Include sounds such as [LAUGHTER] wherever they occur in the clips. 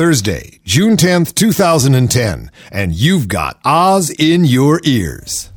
Thursday, June 10th, 2010, and you've got Oz in your ears.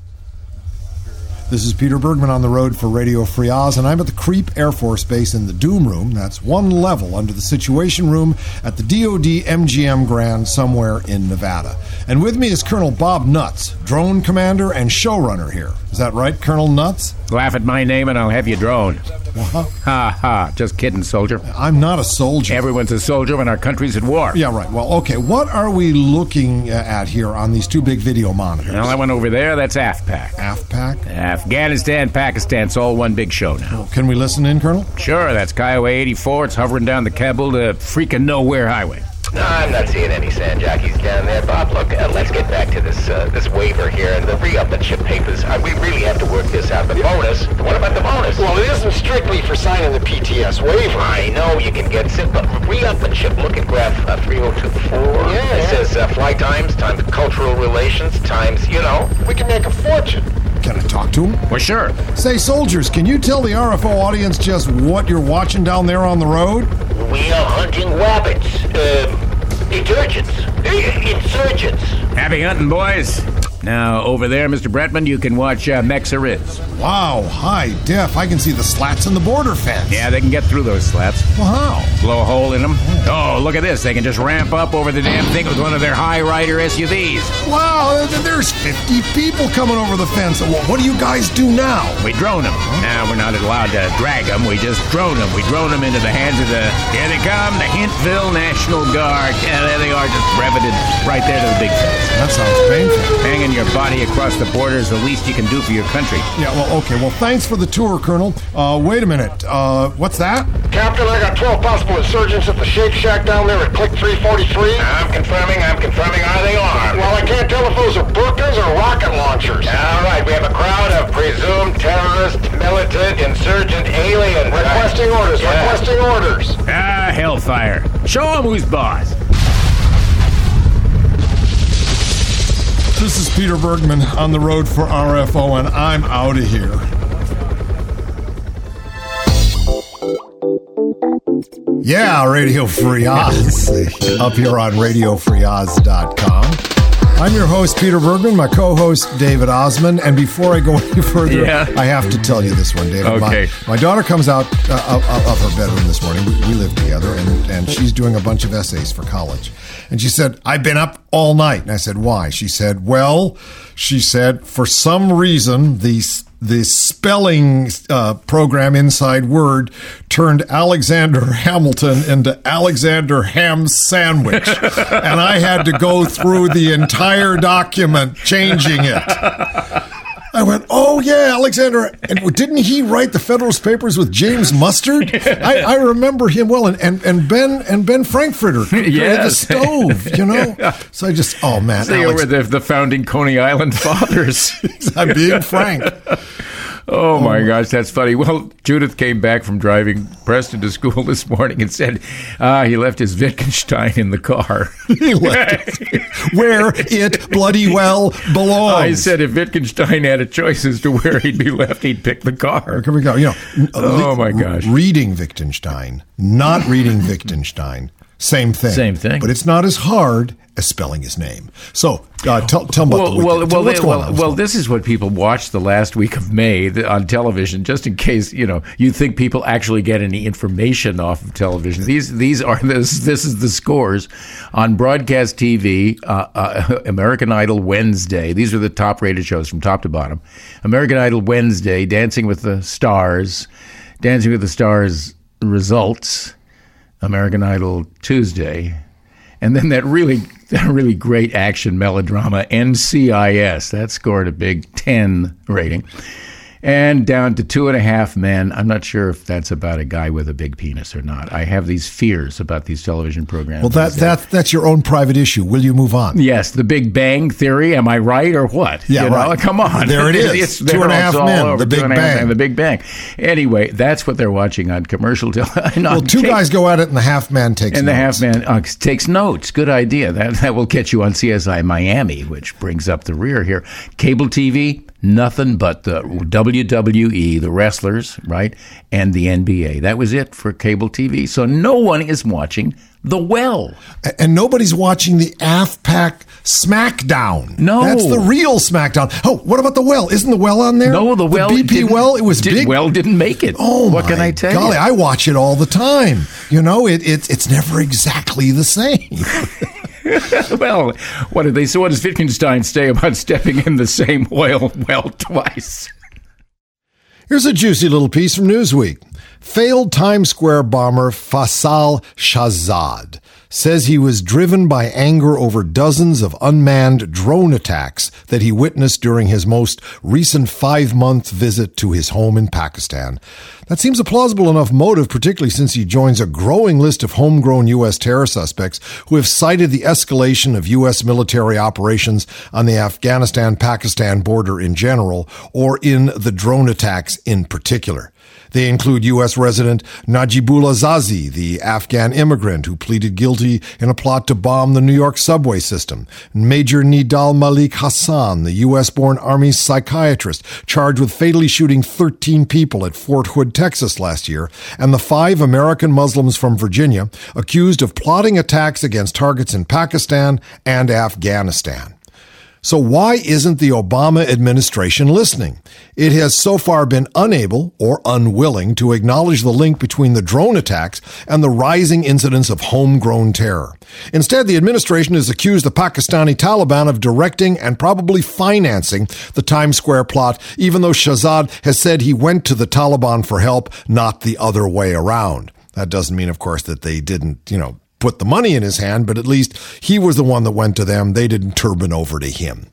This is Peter Bergman on the road for Radio Free Oz, and I'm at the Creep Air Force Base in the Doom Room. That's one level under the Situation Room at the DoD MGM Grand somewhere in Nevada. And with me is Colonel Bob Nuts, drone commander and showrunner here. Is that right, Colonel Nuts? Laugh at my name and I'll have you drone. Uh-huh. Ha ha. Just kidding, soldier. I'm not a soldier. Everyone's a soldier when our country's at war. yeah, right. Well, okay. What are we looking uh, at here on these two big video monitors? Well, that one over there, that's AFPAC. AFPAC? Afghanistan, Pakistan, it's all one big show now. Can we listen in, Colonel? Sure, that's Kiowa 84. It's hovering down the Kabul to freaking nowhere highway. No, I'm not seeing any sand jockeys down there, Bob. Look, uh, let's get back to this uh, this waiver here and the re-upmanship papers. Uh, we really have to work this out. The bonus. What about the bonus? Well, it isn't strictly for signing the PTS waiver. I know you can get sick, but re-upmanship. Look at graph uh, 3024. Yeah. It says uh, flight times times cultural relations times, you know. We can make a fortune. Can I talk to him? Well, sure. Say, soldiers, can you tell the RFO audience just what you're watching down there on the road? We are hunting rabbits. Insurgents. Happy hunting, boys. Now, over there, Mr. Bretman, you can watch uh. Wow, high def. I can see the slats in the border fence. Yeah, they can get through those slats. Wow. Blow a hole in them. Oh, look at this. They can just ramp up over the damn thing with one of their high rider SUVs. Wow, there's 50 people coming over the fence. What do you guys do now? We drone them. Now we're not allowed to drag them. We just drone them. We drone them into the hands of the. Here they come, the Hintville National Guard. Yeah, there they are, just breveted right there to the big fence. That sounds painful. Hanging your body across the border is the least you can do for your country. Yeah, well, okay. Well, thanks for the tour, Colonel. Uh, wait a minute. Uh, what's that? Captain, I got 12 possible insurgents at the Shake Shack down there at Click 343. I'm confirming. I'm confirming. Are they armed? Well, I can't tell if those are burkas or rocket launchers. All right, we have a crowd of presumed terrorist, militant, insurgent aliens. Requesting orders, Yeah. requesting orders. Ah, hellfire. Show 'em who's boss. This is Peter Bergman on the road for RFO, and I'm out of here. Yeah, Radio Free Oz. up here on RadioFreeOz.com. I'm your host, Peter Bergman, my co host, David Osman. And before I go [LAUGHS] any further, Yeah. I have to tell you this one, David. Okay. My, my daughter comes out uh, of, of her bedroom this morning. We, we live together, and, and she's doing a bunch of essays for college. And she said, I've been up all night. And I said, Why? She said, Well, she said, for some reason, the the spelling uh, program inside Word turned Alexander [LAUGHS] Hamilton into Alexander Ham Sandwich, and I had to go through the entire document changing it. I went, oh yeah, Alexander, and didn't he write the Federalist Papers with James Mustard? [LAUGHS] I, I remember him well, and, and, and Ben and Ben Frankfurter Yes. the stove, you know. [LAUGHS] So I just, oh man, They Alex, were the, the founding Coney Island [LAUGHS] fathers. I'm being frank. Oh my gosh, that's funny. Well, Judith came back from driving Preston to school [LAUGHS] this morning and said uh, he left his Wittgenstein in the car. [LAUGHS] He left it [LAUGHS] where it bloody well belongs. I said if Wittgenstein had a choice as to where he'd be left, he'd pick the car. Here we go. You know, Oh, le- my gosh. reading Wittgenstein, not reading Wittgenstein, same thing. Same thing. But it's not as hard as spelling his name. So uh, tell tell me about Well, the well, well, What's going well, on? Well, this is what people watch the last week of May on television, just in case you know you think people actually get any information off of television. These these are [LAUGHS] this this is the scores on broadcast TV. Uh, uh, American Idol Wednesday. These are the top rated shows from top to bottom. American Idol Wednesday, Dancing with the Stars, Dancing with the Stars results. American Idol Tuesday, and then that really [LAUGHS] that really great action melodrama NCIS that scored a big ten rating, and down to two and a half men. I'm not sure if that's about a guy with a big penis or not. I have these fears about these television programs. well, that that that's your own private issue. Will you move on? Yes, the Big Bang Theory. Am I right or what? Yeah, You know, right. Come on, There it [LAUGHS] is. It's, Two and a half men, over. the Big Bang. men, the Big Bang. Anyway, that's what they're watching on commercial [LAUGHS] television. Well, two guys go at it, and the half man takes And the notes. half man uh, takes notes. Good idea. That that will get you on CSI Miami, which brings up the rear here. Cable TV, nothing but the WWE, the wrestlers, right, and the NBA. That was it for cable TV. So no one is watching The Well. And nobody's watching the AFPAC SmackDown. No. That's the real SmackDown. Oh, what about The Well? Isn't The Well on there? No, The Well. BP didn't- Well, it was did- big. Well didn't make it. Oh, what can I tell you? golly, you? I watch it all the time. You know, it, it it's never exactly the same. [LAUGHS] [LAUGHS] well, what did they? So, what does Wittgenstein say about stepping in the same oil well twice? Here's a juicy little piece from Newsweek. Failed Times Square bomber Faisal Shahzad says he was driven by anger over dozens of unmanned drone attacks that he witnessed during his most recent five month visit to his home in Pakistan. That seems a plausible enough motive, particularly since he joins a growing list of homegrown U.S. terror suspects who have cited the escalation of U.S. military operations on the Afghanistan Pakistan border in general, or in the drone attacks in particular. They include U.S. resident Najibullah Zazi, the Afghan immigrant who pleaded guilty in a plot to bomb the New York subway system, Major Nidal Malik Hasan, the U.S. born Army psychiatrist charged with fatally shooting 13 people at Fort Hood, Texas last year, and the five American Muslims from Virginia accused of plotting attacks against targets in Pakistan and Afghanistan. So why isn't the Obama administration listening? It has so far been unable or unwilling to acknowledge the link between the drone attacks and the rising incidence of homegrown terror. Instead, the administration has accused the Pakistani Taliban of directing and probably financing the Times Square plot, even though Shahzad has said he went to the Taliban for help, not the other way around. That doesn't mean, of course, that they didn't, you know, put the money in his hand, but at least he was the one that went to them. They didn't turban over to him.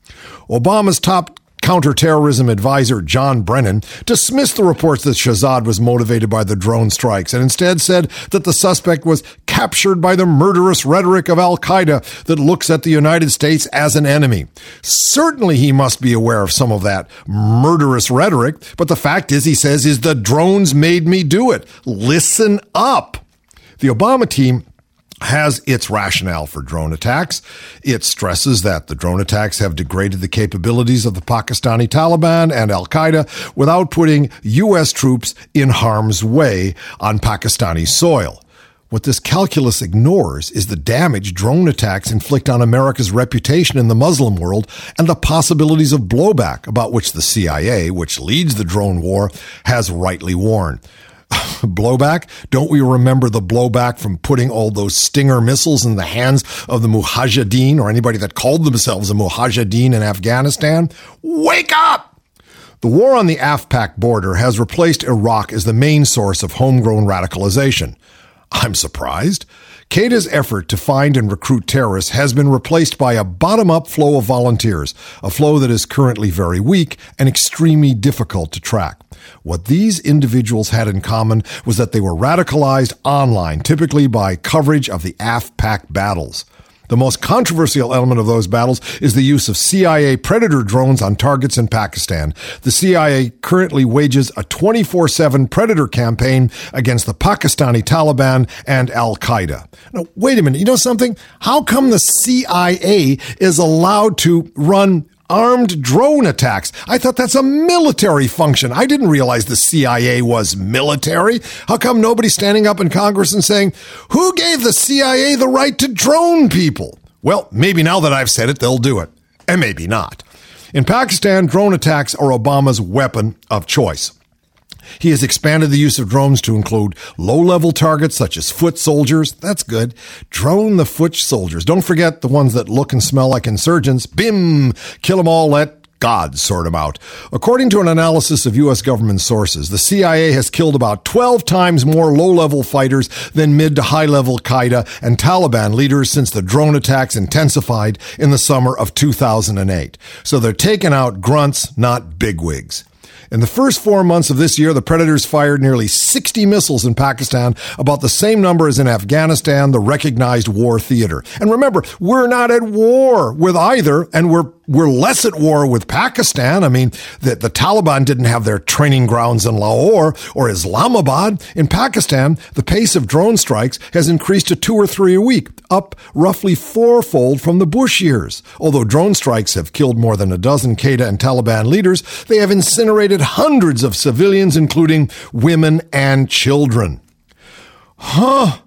Obama's top counterterrorism advisor John Brennan dismissed the reports that Shahzad was motivated by the drone strikes and instead said that the suspect was captured by the murderous rhetoric of Al Qaeda that looks at the United States as an enemy. Certainly he must be aware of some of that murderous rhetoric, but the fact is, he says, is the drones made me do it. Listen up. The Obama team has its rationale for drone attacks. It stresses that the drone attacks have degraded the capabilities of the Pakistani Taliban and Al Qaeda without putting U.S. troops in harm's way on Pakistani soil. What this calculus ignores is the damage drone attacks inflict on America's reputation in the Muslim world and the possibilities of blowback about which the CIA, which leads the drone war, has rightly warned. [LAUGHS] blowback? Don't we remember the blowback from putting all those Stinger missiles in the hands of the Mujahideen or anybody that called themselves a Mujahideen in Afghanistan? Wake up! The war on the AFPAC border has replaced Iraq as the main source of homegrown radicalization. I'm surprised. Qaeda's effort to find and recruit terrorists has been replaced by a bottom up flow of volunteers, a flow that is currently very weak and extremely difficult to track. What these individuals had in common was that they were radicalized online, typically by coverage of the AFPAC battles. The most controversial element of those battles is the use of CIA Predator drones on targets in Pakistan. The CIA currently wages a 24 7 Predator campaign against the Pakistani Taliban and Al Qaeda. Now, wait a minute. You know something? How come the CIA is allowed to run armed drone attacks. I thought that's a military function. I didn't realize the CIA was military. How come nobody's standing up in Congress and saying, who gave the CIA the right to drone people? Well, maybe now that I've said it, they'll do it. And maybe not. In Pakistan, drone attacks are Obama's weapon of choice. He has expanded the use of drones to include low level targets such as foot soldiers. That's good. Drone the foot soldiers. Don't forget the ones that look and smell like insurgents. Bim! Kill them all. Let God sort them out. According to an analysis of U.S. government sources, the CIA has killed about 12 times more low level fighters than mid to high level Qaeda and Taliban leaders since the drone attacks intensified in the summer of 2008. So they're taking out grunts, not bigwigs. In the first four months of this year, the Predators fired nearly 60 missiles in Pakistan, about the same number as in Afghanistan, the recognized war theater. And remember, we're not at war with either, and we're we're less at war with Pakistan. I mean, the, the Taliban didn't have their training grounds in Lahore or Islamabad. In Pakistan, the pace of drone strikes has increased to two or three a week, up roughly fourfold from the Bush years. Although drone strikes have killed more than a dozen Qaeda and Taliban leaders, they have incinerated hundreds of civilians, including women and children. Huh.